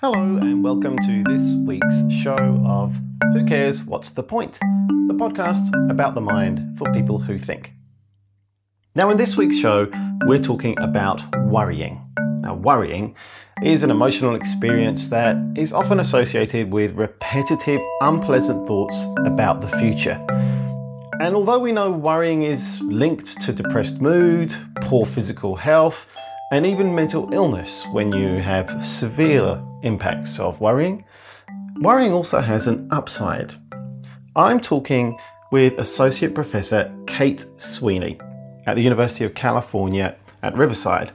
Hello, and welcome to this week's show of Who Cares? What's the Point? The podcast about the mind for people who think. Now, in this week's show, we're talking about worrying. Now, worrying is an emotional experience that is often associated with repetitive, unpleasant thoughts about the future. And although we know worrying is linked to depressed mood, poor physical health, and even mental illness when you have severe impacts of worrying, worrying also has an upside. I'm talking with Associate Professor Kate Sweeny at the University of California at Riverside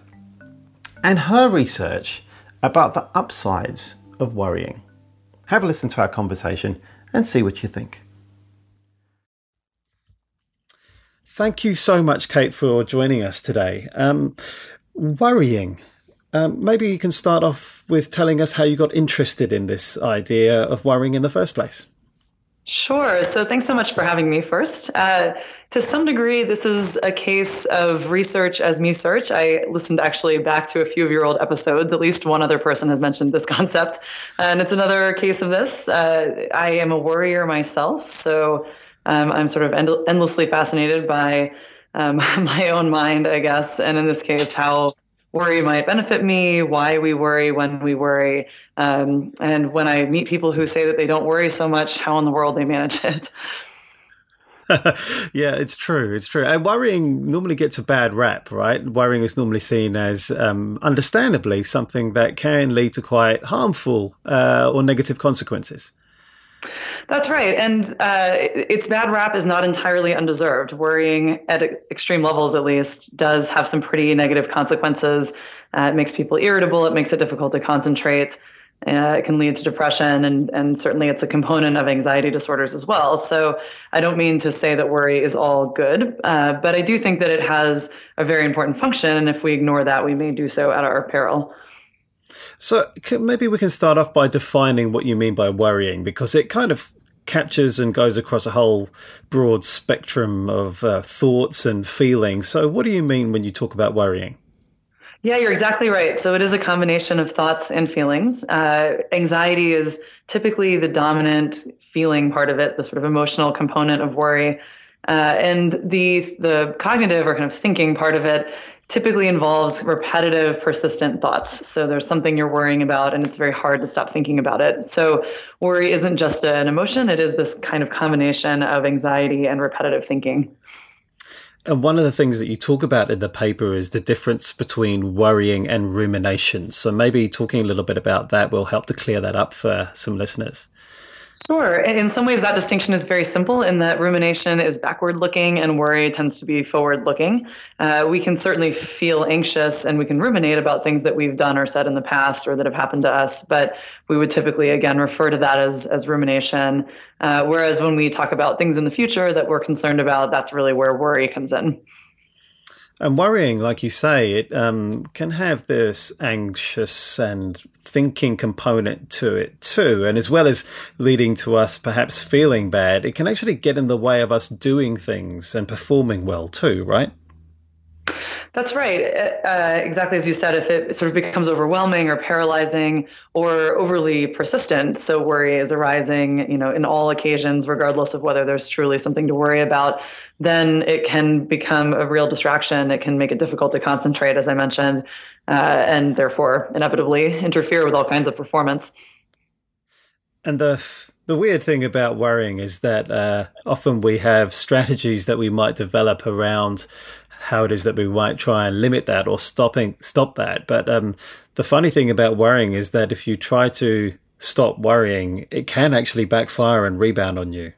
and her research about the upsides of worrying. Have a listen to our conversation and see what you think. Thank you so much, Kate, for joining us today. Um, worrying. Um, maybe you can start off with telling us how you got interested in this idea of worrying in the first place. Sure. So thanks so much for having me first. Uh, to some degree, this is a case of research as me search. I listened actually back to a few of your old episodes. At least one other person has mentioned this concept. And it's another case of this. Uh, I am a worrier myself. So um, I'm sort of end- endlessly fascinated by um, my own mind, I guess, and in this case, how worry might benefit me, why we worry when we worry, um, and when I meet people who say that they don't worry so much, how in the world they manage it. yeah, it's true. It's true. And worrying normally gets a bad rap, right? Worrying is normally seen as, um, understandably, something that can lead to quite harmful uh, or negative consequences. That's right. And uh, its bad rap is not entirely undeserved. Worrying at extreme levels, at least, does have some pretty negative consequences. Uh, it makes people irritable, it makes it difficult to concentrate. Uh, it can lead to depression, and, and certainly it's a component of anxiety disorders as well. So I don't mean to say that worry is all good, uh, but I do think that it has a very important function. And if we ignore that, we may do so at our peril. So maybe we can start off by defining what you mean by worrying, because it kind of captures and goes across a whole broad spectrum of uh, thoughts and feelings. So, what do you mean when you talk about worrying? Yeah, you're exactly right. So it is a combination of thoughts and feelings. Uh, anxiety is typically the dominant feeling part of it, the sort of emotional component of worry. Uh, and the the cognitive or kind of thinking part of it typically involves repetitive, persistent thoughts. So there's something you're worrying about, and it's very hard to stop thinking about it. So worry isn't just an emotion, it is this kind of combination of anxiety and repetitive thinking. And one of the things that you talk about in the paper is the difference between worrying and rumination. So maybe talking a little bit about that will help to clear that up for some listeners. Sure. In some ways, that distinction is very simple in that rumination is backward looking and worry tends to be forward looking. Uh, we can certainly feel anxious and we can ruminate about things that we've done or said in the past or that have happened to us, but we would typically, again, refer to that as, as rumination. Uh, whereas when we talk about things in the future that we're concerned about, that's really where worry comes in. And worrying, like you say, it um, can have this anxious and thinking component to it too. And as well as leading to us perhaps feeling bad, it can actually get in the way of us doing things and performing well too, right? That's right. Uh, uh, exactly as you said, if it sort of becomes overwhelming or paralyzing or overly persistent, so worry is arising, you know, in all occasions, regardless of whether there's truly something to worry about, then it can become a real distraction. It can make it difficult to concentrate, as I mentioned, uh, and therefore inevitably interfere with all kinds of performance. And the the weird thing about worrying is that uh, often we have strategies that we might develop around how it is that we might try and limit that or stopping stop that. But um, the funny thing about worrying is that if you try to stop worrying, it can actually backfire and rebound on you.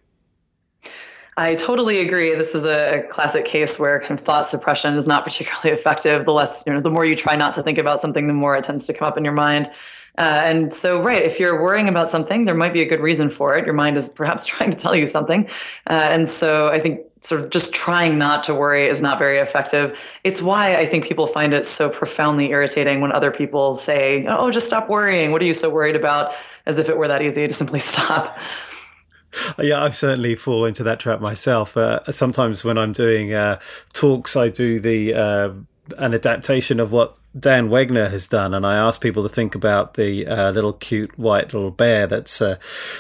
I totally agree. This is a classic case where kind of thought suppression is not particularly effective. The less, you know, the more you try not to think about something, the more it tends to come up in your mind. Uh, and so, right, if you're worrying about something, there might be a good reason for it. Your mind is perhaps trying to tell you something. Uh, and so, I think sort of just trying not to worry is not very effective. It's why I think people find it so profoundly irritating when other people say, "Oh, just stop worrying. What are you so worried about?" As if it were that easy to simply stop. Yeah, I've certainly fallen into that trap myself. Uh, sometimes when I'm doing uh, talks, I do the uh, an adaptation of what Dan Wegner has done, and I asked people to think about the uh, little cute white little bear that's uh,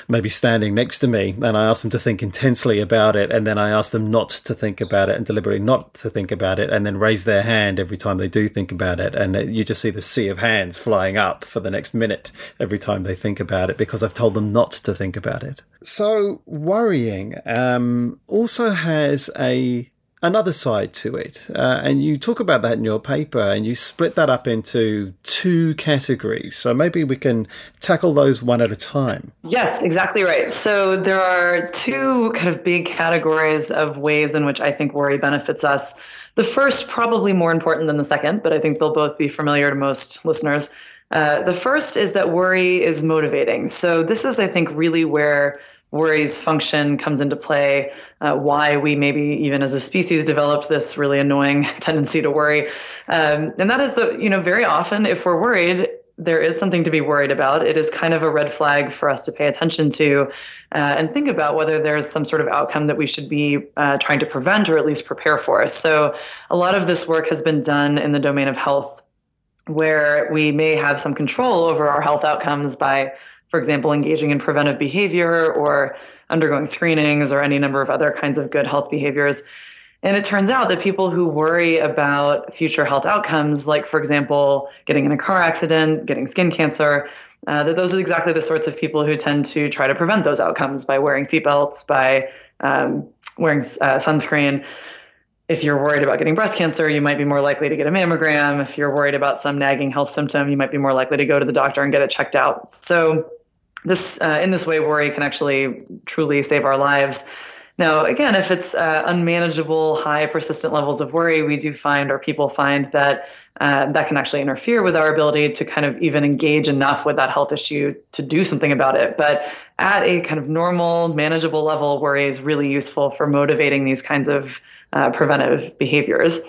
maybe standing next to me, and I asked them to think intensely about it, and then I asked them not to think about it and deliberately not to think about it, and then raise their hand every time they do think about it, and you just see the sea of hands flying up for the next minute every time they think about it because I've told them not to think about it. So worrying um, also has a another side to it. Uh, and you talk about that in your paper and you split that up into two categories. So maybe we can tackle those one at a time. Yes, exactly right. So there are two kind of big categories of ways in which I think worry benefits us. The first, probably more important than the second, but I think they'll both be familiar to most listeners. Uh, the first is that worry is motivating. So this is, I think, really where worry's function comes into play, uh, why we maybe even as a species developed this really annoying tendency to worry. Um, and that is the, you know, very often if we're worried, there is something to be worried about. It is kind of a red flag for us to pay attention to uh, and think about whether there's some sort of outcome that we should be uh, trying to prevent or at least prepare for. So, a lot of this work has been done in the domain of health, where we may have some control over our health outcomes by for example, engaging in preventive behavior or undergoing screenings or any number of other kinds of good health behaviors. And it turns out that people who worry about future health outcomes, like, for example, getting in a car accident, getting skin cancer, uh, that those are exactly the sorts of people who tend to try to prevent those outcomes by wearing seatbelts, by um, wearing uh, sunscreen. If you're worried about getting breast cancer, you might be more likely to get a mammogram. If you're worried about some nagging health symptom, you might be more likely to go to the doctor and get it checked out. So, this uh, in this way worry can actually truly save our lives. Now again if it's uh, unmanageable high persistent levels of worry we do find or people find that uh, that can actually interfere with our ability to kind of even engage enough with that health issue to do something about it. But at a kind of normal manageable level worry is really useful for motivating these kinds of uh, preventive behaviors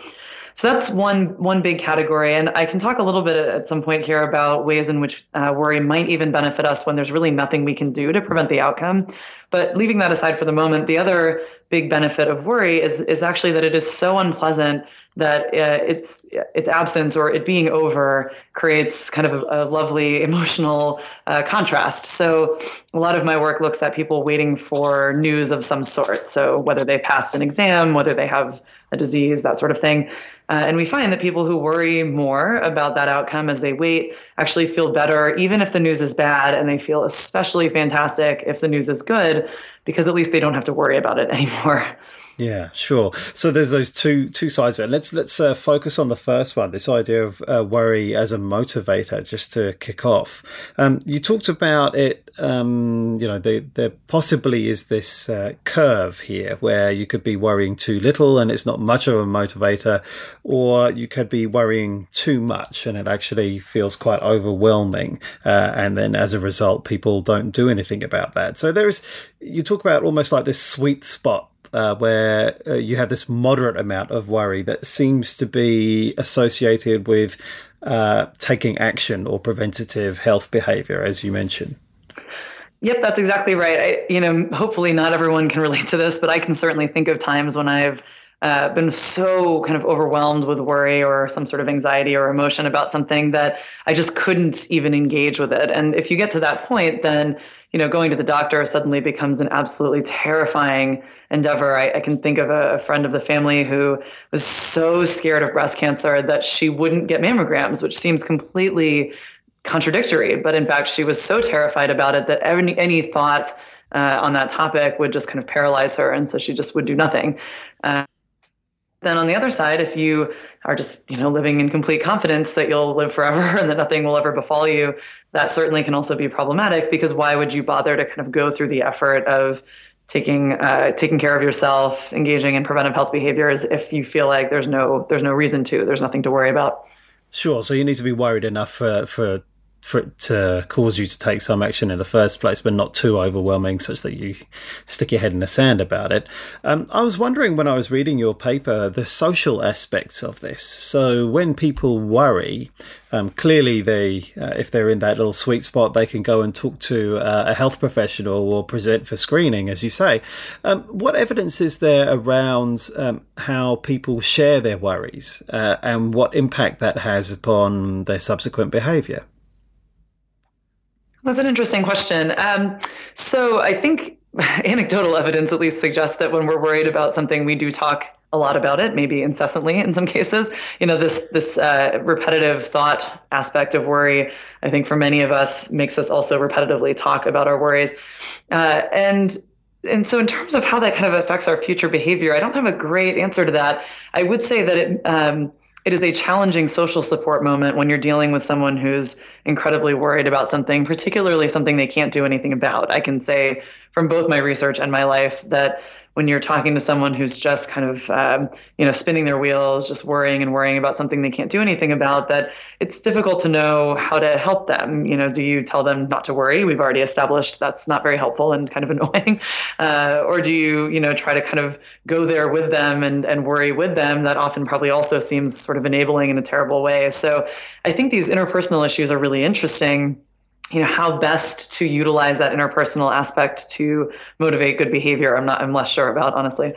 so that's one one big category, and I can talk a little bit at some point here about ways in which uh, worry might even benefit us when there's really nothing we can do to prevent the outcome. But leaving that aside for the moment, the other big benefit of worry is is actually that it is so unpleasant that uh, its its absence or it being over creates kind of a, a lovely emotional uh, contrast. So a lot of my work looks at people waiting for news of some sort. So whether they passed an exam, whether they have a disease, that sort of thing. Uh, and we find that people who worry more about that outcome as they wait actually feel better, even if the news is bad, and they feel especially fantastic if the news is good, because at least they don't have to worry about it anymore. Yeah, sure. So there's those two two sides of it. Let's let's uh, focus on the first one. This idea of uh, worry as a motivator, just to kick off. Um, you talked about it. Um, you know, there, possibly is this uh, curve here where you could be worrying too little and it's not much of a motivator, or you could be worrying too much and it actually feels quite overwhelming. Uh, and then as a result, people don't do anything about that. So there is. You talk about almost like this sweet spot uh, where uh, you have this moderate amount of worry that seems to be associated with uh, taking action or preventative health behavior, as you mentioned. Yep, that's exactly right. I, you know, hopefully not everyone can relate to this, but I can certainly think of times when I've uh, been so kind of overwhelmed with worry or some sort of anxiety or emotion about something that I just couldn't even engage with it. And if you get to that point, then you know, going to the doctor suddenly becomes an absolutely terrifying endeavor. I, I, can think of a, a, friend of the family who was so scared of breast cancer that she wouldn't get mammograms, which seems completely contradictory. But in fact, she was so terrified about it that any, any thought uh, on that topic would just kind of paralyze her. And so she just would do nothing. Uh, then on the other side, if you are just you know living in complete confidence that you'll live forever and that nothing will ever befall you, that certainly can also be problematic because why would you bother to kind of go through the effort of taking uh, taking care of yourself, engaging in preventive health behaviors if you feel like there's no there's no reason to, there's nothing to worry about. Sure. So you need to be worried enough for for for it to cause you to take some action in the first place, but not too overwhelming such that you stick your head in the sand about it. Um, I was wondering when I was reading your paper the social aspects of this. So when people worry, Um, clearly, they uh, if they're in that little sweet spot, they can go and talk to uh, a health professional or present for screening, as you say. Um, what evidence is there around um, how people share their worries uh, and what impact that has upon their subsequent behaviour? That's an interesting question. Um, so I think anecdotal evidence at least suggests that when we're worried about something, we do talk a lot about it, maybe incessantly in some cases. You know, this this uh, repetitive thought aspect of worry, I think for many of us makes us also repetitively talk about our worries, uh, and and so in terms of how that kind of affects our future behavior, I don't have a great answer to that. I would say that it. Um, it is a challenging social support moment when you're dealing with someone who's incredibly worried about something, particularly something they can't do anything about. I can say from both my research and my life that when you're talking to someone who's just kind of um, you know spinning their wheels just worrying and worrying about something they can't do anything about that it's difficult to know how to help them. You know do you tell them not to worry? We've already established that's not very helpful and kind of annoying. Uh, or do you you know try to kind of go there with them and, and worry with them? That often probably also seems sort of enabling in a terrible way. So i think these interpersonal issues are really interesting you know how best to utilize that interpersonal aspect to motivate good behavior i'm not i'm less sure about honestly.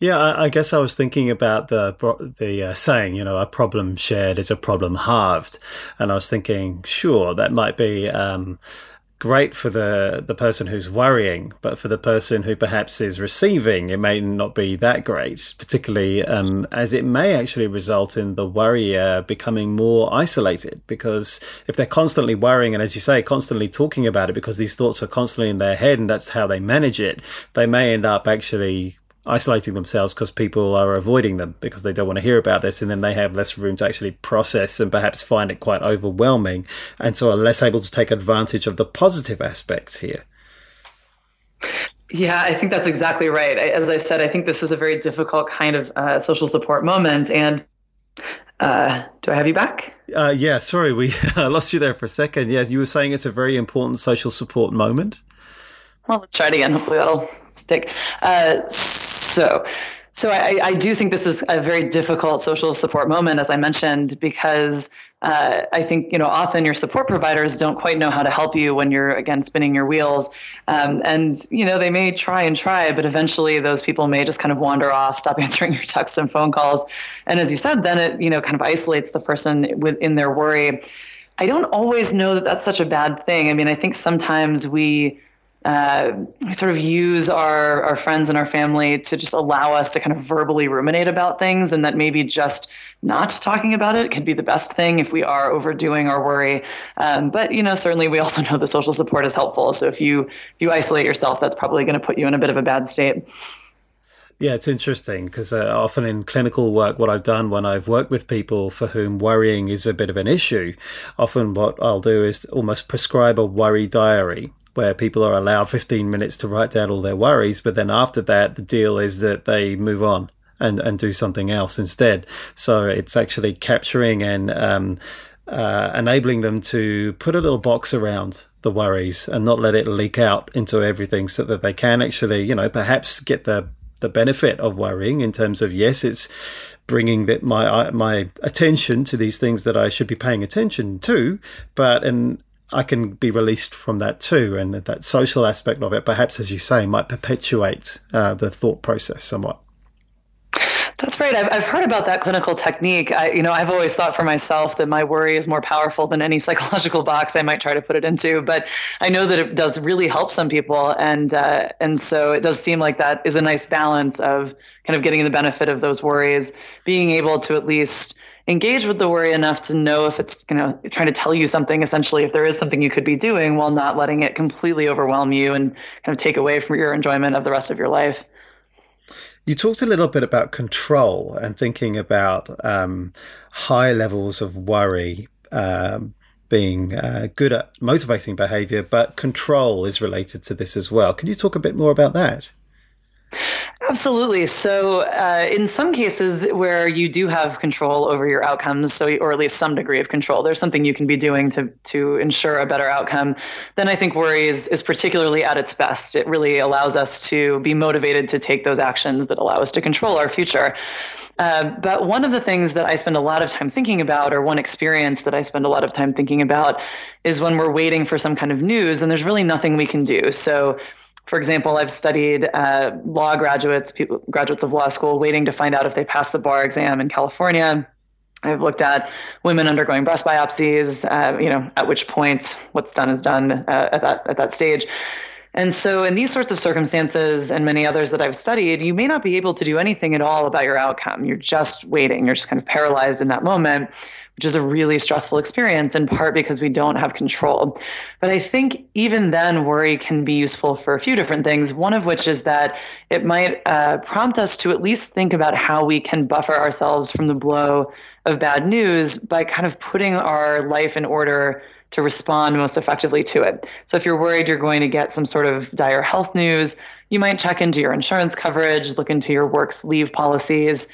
Yeah i, I guess i was thinking about the the uh, saying you know a problem shared is a problem halved. And i was thinking sure that might be um, great for the the person who's worrying, but for the person who perhaps is receiving, it may not be that great. Particularly um, as it may actually result in the worrier becoming more isolated, because if they're constantly worrying and, as you say, constantly talking about it, because these thoughts are constantly in their head and that's how they manage it, they may end up actually isolating themselves because people are avoiding them because they don't want to hear about this and then they have less room to actually process and perhaps find it quite overwhelming and so are less able to take advantage of the positive aspects here yeah, I think that's exactly right. As I said, I think this is a very difficult kind of uh, social support moment. And uh, do I have you back? Uh, yeah, sorry, we lost you there for a second. Yes, you were saying it's a very important social support moment. Well, let's try it again. Hopefully that'll stick. Uh, so, so I, I, do think this is a very difficult social support moment, as I mentioned, because uh, I think you know often your support providers don't quite know how to help you when you're again spinning your wheels, um, and you know they may try and try, but eventually those people may just kind of wander off, stop answering your texts and phone calls, and as you said, then it you know kind of isolates the person within their worry. I don't always know that that's such a bad thing. I mean, I think sometimes we uh, we sort of use our, our friends and our family to just allow us to kind of verbally ruminate about things and that maybe just not talking about it could be the best thing if we are overdoing our worry. Um, but you know certainly we also know the social support is helpful. So if you if you isolate yourself that's probably going to put you in a bit of a bad state. Yeah, it's interesting because uh, often in clinical work, what I've done when I've worked with people for whom worrying is a bit of an issue, often what I'll do is almost prescribe a worry diary where people are allowed 15 minutes to write down all their worries, but then after that, the deal is that they move on and, and do something else instead. So it's actually capturing and um, uh, enabling them to put a little box around the worries and not let it leak out into everything so that they can actually, you know, perhaps get the the benefit of worrying in terms of yes, it's bringing that my my attention to these things that I should be paying attention to, but and I can be released from that too. And that social aspect of it, perhaps, as you say, might perpetuate uh, the thought process somewhat. That's right. I've, I've heard about that clinical technique. I, you know, I've always thought for myself that my worry is more powerful than any psychological box I might try to put it into. But I know that it does really help some people, and uh, and so it does seem like that is a nice balance of kind of getting the benefit of those worries, being able to at least engage with the worry enough to know if it's you know trying to tell you something essentially if there is something you could be doing while not letting it completely overwhelm you and kind of take away from your enjoyment of the rest of your life you talked a little bit about control and thinking about um, high levels of worry um, being uh, good at motivating behavior, but control is related to this as well. Can you talk a bit more about that? Absolutely. So, uh, in some cases where you do have control over your outcomes, so or at least some degree of control, there's something you can be doing to to ensure a better outcome. Then I think worry is is particularly at its best. It really allows us to be motivated to take those actions that allow us to control our future. Uh, but one of the things that I spend a lot of time thinking about, or one experience that I spend a lot of time thinking about, is when we're waiting for some kind of news and there's really nothing we can do. So for example, I've studied uh, law graduates, people, graduates of law school, waiting to find out if they pass the bar exam in California. I've looked at women undergoing breast biopsies. Uh, you know, at which point what's done is done uh, at that at that stage. And so, in these sorts of circumstances and many others that I've studied, you may not be able to do anything at all about your outcome. You're just waiting. You're just kind of paralyzed in that moment which is a really stressful experience in part because we don't have control. But I think even then, worry can be useful for a few different things. One of which is that it might uh, prompt us to at least think about how we can buffer ourselves from the blow of bad news by kind of putting our life in order to respond most effectively to it. So if you're worried you're going to get some sort of dire health news, you might check into your insurance coverage, look into your work's leave policies,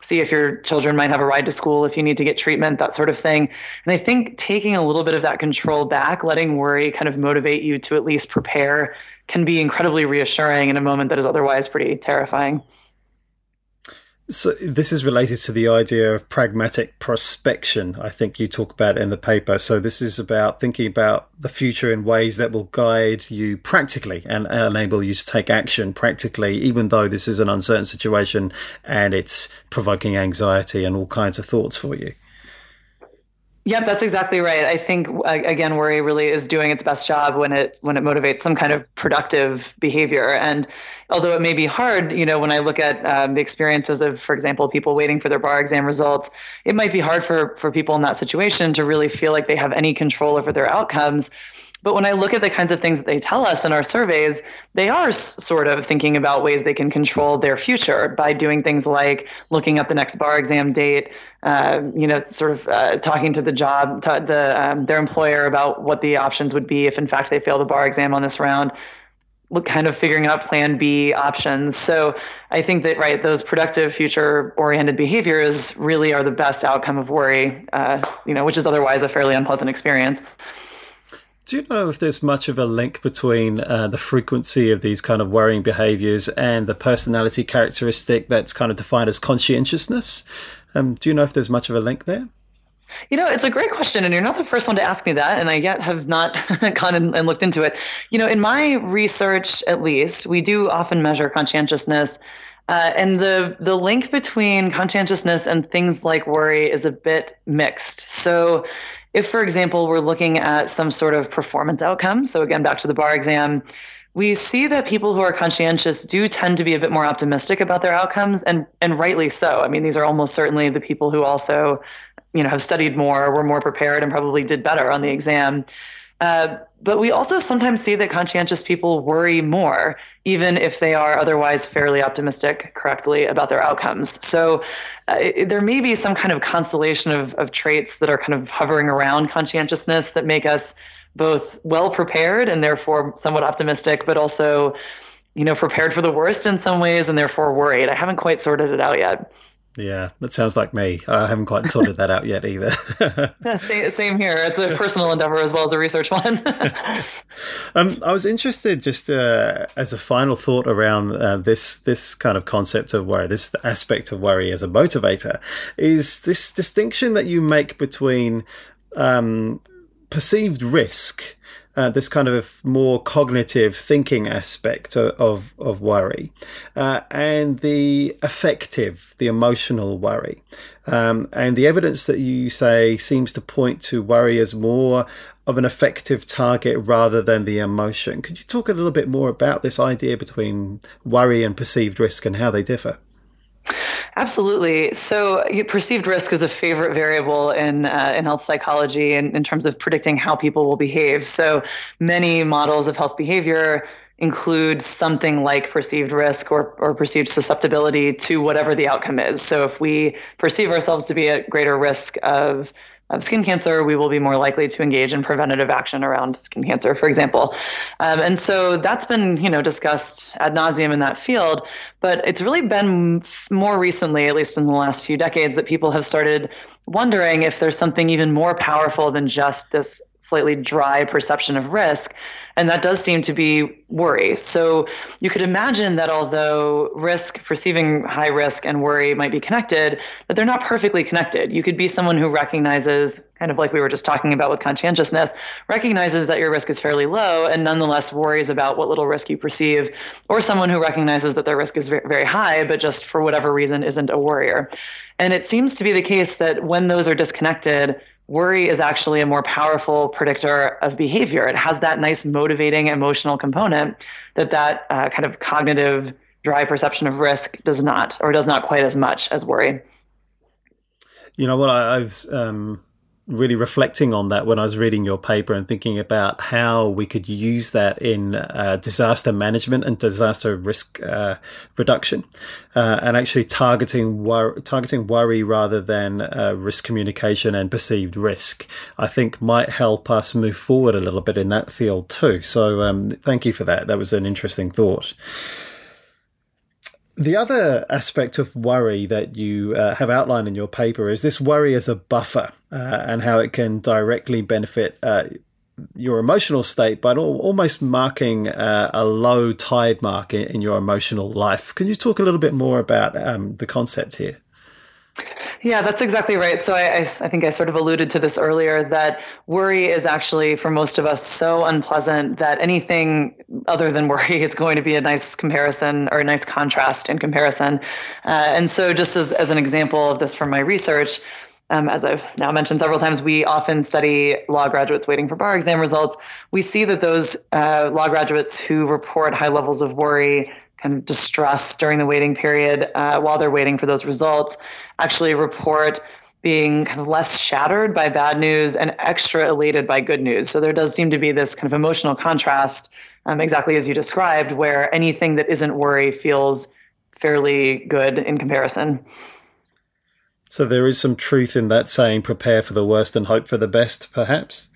see if your children might have a ride to school, if you need to get treatment, that sort of thing. And I think taking a little bit of that control back, letting worry kind of motivate you to at least prepare, can be incredibly reassuring in a moment that is otherwise pretty terrifying. So this is related to the idea of pragmatic prospection. I think you talk about in the paper. So this is about thinking about the future in ways that will guide you practically and enable you to take action practically, even though this is an uncertain situation and it's provoking anxiety and all kinds of thoughts for you. Yep, that's exactly right. I think again, worry really is doing its best job when it when it motivates some kind of productive behavior. And although it may be hard, you know, when I look at um, the experiences of, for example, people waiting for their bar exam results, it might be hard for for people in that situation to really feel like they have any control over their outcomes. But when I look at the kinds of things that they tell us in our surveys, they are sort of thinking about ways they can control their future by doing things like looking up the next bar exam date, uh, you know, sort of uh, talking to the job, to the um, their employer about what the options would be if, in fact, they fail the bar exam on this round. Look, kind of figuring out Plan B options. So I think that right, those productive, future-oriented behaviors really are the best outcome of worry. Uh, you know, which is otherwise a fairly unpleasant experience. Do you know if there's much of a link between uh, the frequency of these kind of worrying behaviors and the personality characteristic that's kind of defined as conscientiousness? Um, do you know if there's much of a link there? You know, it's a great question, and you're not the first one to ask me that, and I yet have not gone and, and looked into it. You know, in my research, at least, we do often measure conscientiousness, uh, and the the link between conscientiousness and things like worry is a bit mixed. So, if, for example, we're looking at some sort of performance outcome, so again, back to the bar exam, we see that people who are conscientious do tend to be a bit more optimistic about their outcomes and and rightly so. I mean these are almost certainly the people who also you know have studied more were more prepared and probably did better on the exam uh, but we also sometimes see that conscientious people worry more even if they are otherwise fairly optimistic correctly about their outcomes so uh, it, there may be some kind of constellation of, of traits that are kind of hovering around conscientiousness that make us both well prepared and therefore somewhat optimistic, but also, you know, prepared for the worst in some ways and therefore worried. I haven't quite sorted it out yet. Yeah, that sounds like me. I haven't quite sorted that out yet either. yeah, same, here. It's a personal endeavor as well as a research one. um, I was interested, just uh, as a final thought around uh, this this kind of concept of worry, this aspect of worry as a motivator, is this distinction that you make between um, perceived risk, uh, this kind of more cognitive thinking aspect of, of, worry, uh, and the affective, the emotional worry. Um, and the evidence that you say seems to point to worry as more of an effective target rather than the emotion. Could you talk a little bit more about this idea between worry and perceived risk and how they differ? Absolutely. So, perceived risk is a favorite variable in uh, in health psychology in, in terms of predicting how people will behave. So, many models of health behavior include something like perceived risk or, or perceived susceptibility to whatever the outcome is. So if we perceive ourselves to be at greater risk of of skin cancer, we will be more likely to engage in preventative action around skin cancer, for example. Um, and so that's been, you know, discussed ad nauseum in that field. But it's really been more recently, at least in the last few decades, that people have started wondering if there's something even more powerful than just this slightly dry perception of risk and that does seem to be worry. So you could imagine that although risk, perceiving high risk and worry might be connected, that they're not perfectly connected. You could be someone who recognizes, kind of like we were just talking about with conscientiousness, recognizes that your risk is fairly low and nonetheless worries about what little risk you perceive, or someone who recognizes that their risk is very high, but just for whatever reason isn't a worrier. And it seems to be the case that when those are disconnected, worry is actually a more powerful predictor of behavior. It has that nice motivating emotional component that that uh, kind of cognitive dry perception of risk does not, or does not quite as much as worry. You know what I, I've um, really reflecting on that when I was reading your paper and thinking about how we could use that in uh, disaster management and disaster risk uh, reduction, uh, and actually targeting wor- targeting worry rather than uh, risk communication and perceived risk. I think might help us move forward a little bit in that field too. So um, thank you for that. That was an interesting thought. The other aspect of worry that you uh, have outlined in your paper is this worry as a buffer uh, and how it can directly benefit uh, your emotional state, but almost marking uh, a low tide mark in, in, your emotional life. Can you talk a little bit more about um, the concept here? Yeah, that's exactly right. So I, I, I, think I sort of alluded to this earlier that worry is actually for most of us so unpleasant that anything other than worry is going to be a nice comparison or a nice contrast in comparison. Uh, and so, just as, as an example of this from my research, um, as I've now mentioned several times, we often study law graduates waiting for bar exam results. We see that those uh, law graduates who report high levels of worry kind of distress during the waiting period uh, while they're waiting for those results actually report being kind of less shattered by bad news and extra elated by good news. So there does seem to be this kind of emotional contrast, um, exactly as you described, where anything that isn't worry feels fairly good in comparison. So there is some truth in that saying, prepare for the worst and hope for the best, perhaps?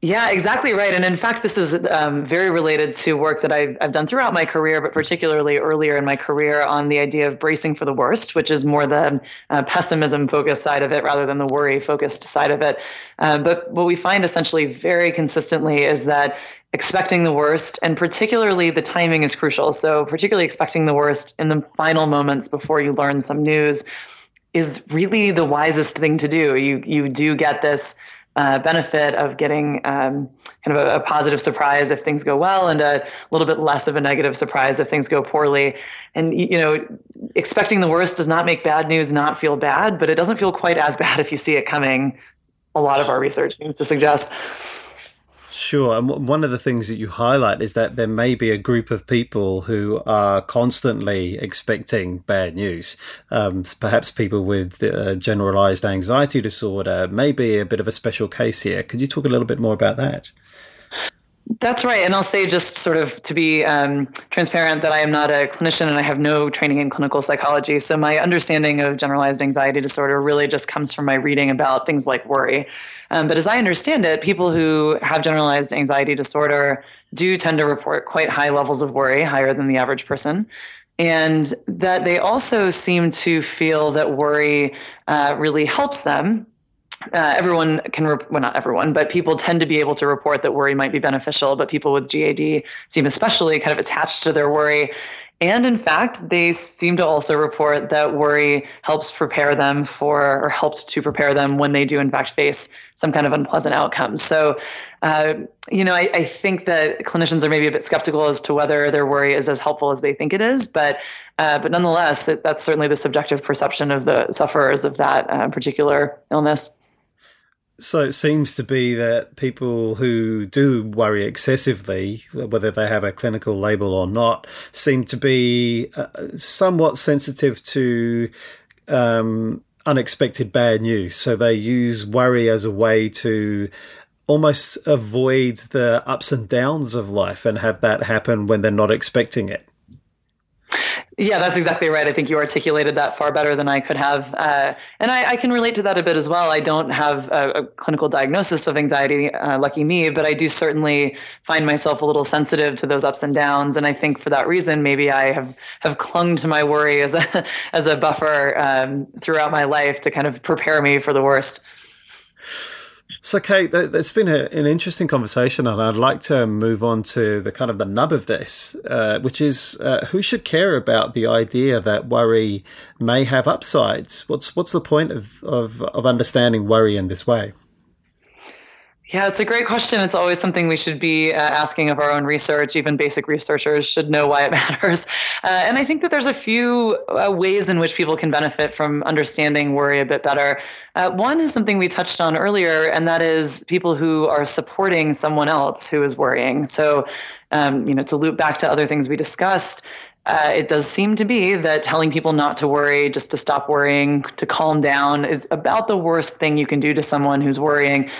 Yeah, exactly right. And in fact, this is um, very related to work that I've, I've, done throughout my career, but particularly earlier in my career on the idea of bracing for the worst, which is more the uh, pessimism focused side of it rather than the worry focused side of it. Uh, but what we find essentially very consistently is that expecting the worst and particularly the timing is crucial. So, particularly expecting the worst in the final moments before you learn some news is really the wisest thing to do. You, you do get this uh, benefit of getting um, kind of a, a, positive surprise if things go well and a little bit less of a negative surprise if things go poorly. And, you know, expecting the worst does not make bad news not feel bad, but it doesn't feel quite as bad if you see it coming. A lot of our research seems to suggest. Sure. And one of the things that you highlight is that there may be a group of people who are constantly expecting bad news. Um, perhaps people with uh, generalized anxiety disorder may be a bit of a special case here. Could you talk a little bit more about that? That's right. And I'll say, just sort of to be um, transparent, that I am not a clinician and I have no training in clinical psychology. So my understanding of generalized anxiety disorder really just comes from my reading about things like worry. Um, but as I understand it, people who have generalized anxiety disorder do tend to report quite high levels of worry, higher than the average person. And that they also seem to feel that worry uh, really helps them uh, everyone can, rep- well, not everyone, but people tend to be able to report that worry might be beneficial. But people with GAD seem especially kind of attached to their worry. And in fact, they seem to also report that worry helps prepare them for, or helped to prepare them when they do, in fact, face some kind of unpleasant outcome. So, uh, you know, I, I, think that clinicians are maybe a bit skeptical as to whether their worry is as helpful as they think it is. But, uh, but nonetheless, that, that's certainly the subjective perception of the sufferers of that uh, particular illness. So it seems to be that people who do worry excessively, whether they have a clinical label or not, seem to be uh, somewhat sensitive to um, unexpected bad news. So they use worry as a way to almost avoid the ups and downs of life and have that happen when they're not expecting it. Yeah, that's exactly right. I think you articulated that far better than I could have. Uh, and I, I, can relate to that a bit as well. I don't have a, a clinical diagnosis of anxiety, uh, lucky me, but I do certainly find myself a little sensitive to those ups and downs. And I think for that reason, maybe I have, have clung to my worry as a, as a buffer um, throughout my life to kind of prepare me for the worst. So, Kate, it's been a, an interesting conversation, and I'd like to move on to the kind of the nub of this, uh, which is uh, who should care about the idea that worry may have upsides? What's what's the point of, of, of understanding worry in this way? Yeah, it's a great question. It's always something we should be uh, asking of our own research. Even basic researchers should know why it matters. Uh, and I think that there's a few uh, ways in which people can benefit from understanding worry a bit better. Uh, one is something we touched on earlier, and that is people who are supporting someone else who is worrying. So, um, you know, to loop back to other things we discussed, uh, it does seem to be that telling people not to worry, just to stop worrying, to calm down, is about the worst thing you can do to someone who's worrying.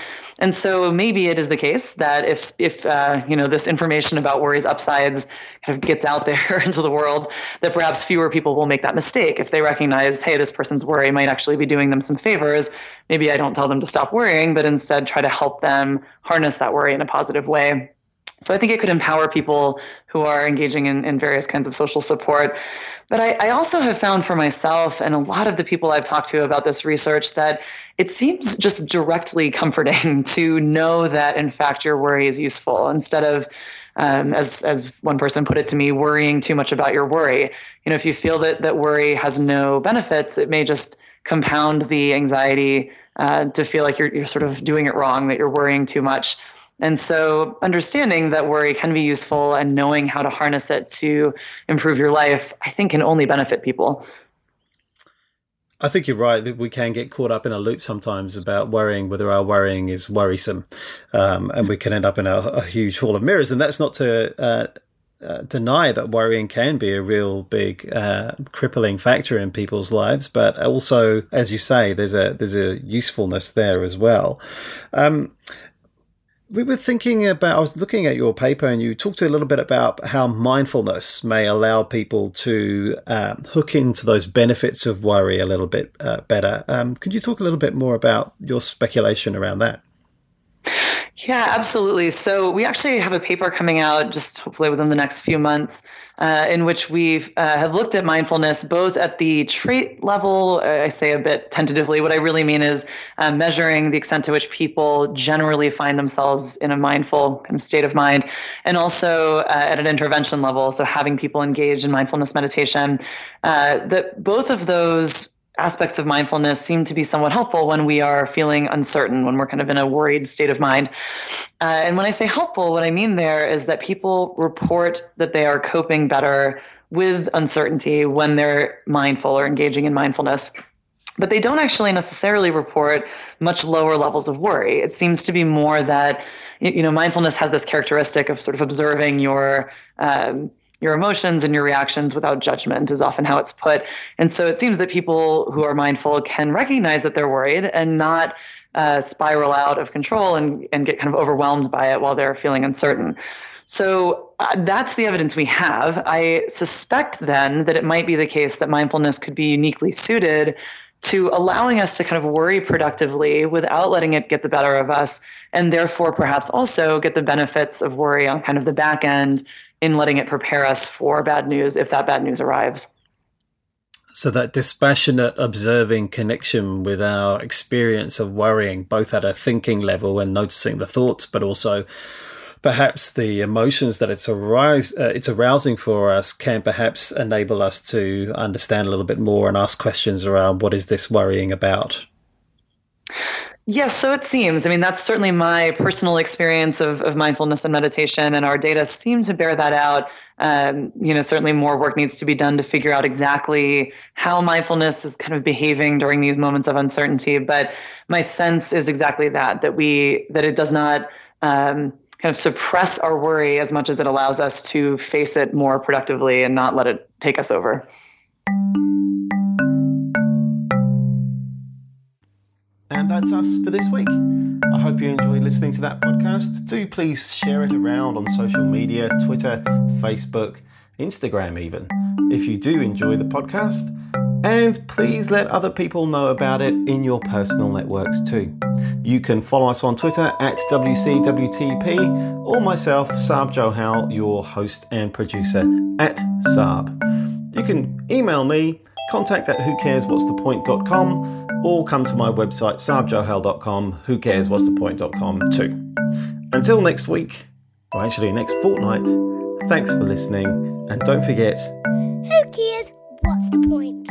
And so maybe it is the case that if if uh, you know this information about worries upsides kind of gets out there into the world, that perhaps fewer people will make that mistake if they recognize, hey, this person's worry might actually be doing them some favors. Maybe I don't tell them to stop worrying, but instead try to help them harness that worry in a positive way. So I think it could empower people who are engaging in, in various kinds of social support. But I, I, also have found for myself and a lot of the people I've talked to about this research that it seems just directly comforting to know that, in fact, your worry is useful instead of, um, as, as one person put it to me, worrying too much about your worry. You know, if you feel that, that worry has no benefits, it may just compound the anxiety uh, to feel like you're, you're sort of doing it wrong, that you're worrying too much. And so, understanding that worry can be useful and knowing how to harness it to improve your life, I think, can only benefit people. I think you're right that we can get caught up in a loop sometimes about worrying whether our worrying is worrisome, um, and we can end up in a, a, huge hall of mirrors. And that's not to uh, uh, deny that worrying can be a real big uh, crippling factor in people's lives, but also, as you say, there's a there's a usefulness there as well. Um, we were thinking about, I was looking at your paper and you talked a little bit about how mindfulness may allow people to um, hook into those benefits of worry a little bit uh, better. Um, could you talk a little bit more about your speculation around that? Yeah, absolutely. So we actually have a paper coming out just hopefully within the next few months uh, in which we uh, have looked at mindfulness both at the trait level. Uh, I say a bit tentatively. What I really mean is uh, measuring the extent to which people generally find themselves in a mindful kind of state of mind, and also uh, at an intervention level. So having people engage in mindfulness meditation. Uh, that both of those aspects of mindfulness seem to be somewhat helpful when we are feeling uncertain, when we're kind of in a worried state of mind. Uh, and when I say helpful, what I mean there is that people report that they are coping better with uncertainty when they're mindful or engaging in mindfulness. But they don't actually necessarily report much lower levels of worry. It seems to be more that, you know, mindfulness has this characteristic of sort of observing your um, your emotions and your reactions without judgment is often how it's put. And so it seems that people who are mindful can recognize that they're worried and not uh, spiral out of control and, and get kind of overwhelmed by it while they're feeling uncertain. So uh, that's the evidence we have. I suspect then that it might be the case that mindfulness could be uniquely suited to allowing us to kind of worry productively without letting it get the better of us, and therefore perhaps also get the benefits of worry on kind of the back end in letting it prepare us for bad news if that bad news arrives. So, that dispassionate observing connection with our experience of worrying, both at a thinking level and noticing the thoughts, but also perhaps the emotions that it's, arise, uh, it's arousing for us, can perhaps enable us to understand a little bit more and ask questions around what is this worrying about? Yes, so it seems. I mean, that's certainly my personal experience of, of mindfulness and meditation, and our data seem to bear that out. Um, you know, certainly more work needs to be done to figure out exactly how mindfulness is kind of behaving during these moments of uncertainty. But my sense is exactly that that we that it does not um, kind of suppress our worry as much as it allows us to face it more productively and not let it take us over. And that's us for this week. I hope you enjoyed listening to that podcast. Do please share it around on social media Twitter, Facebook, Instagram, even, if you do enjoy the podcast. And please let other people know about it in your personal networks too. You can follow us on Twitter at WCWTP or myself, Sarb Johal, your host and producer at Sarb. You can email me, contact at whocareswhat'sthepoint.com or come to my website, sarbjohal.com, who cares what's sarbjohal.com, whocareswhat'sthepoint.com too. Until next week, or actually next fortnight, thanks for listening and don't forget Who cares? What's the point?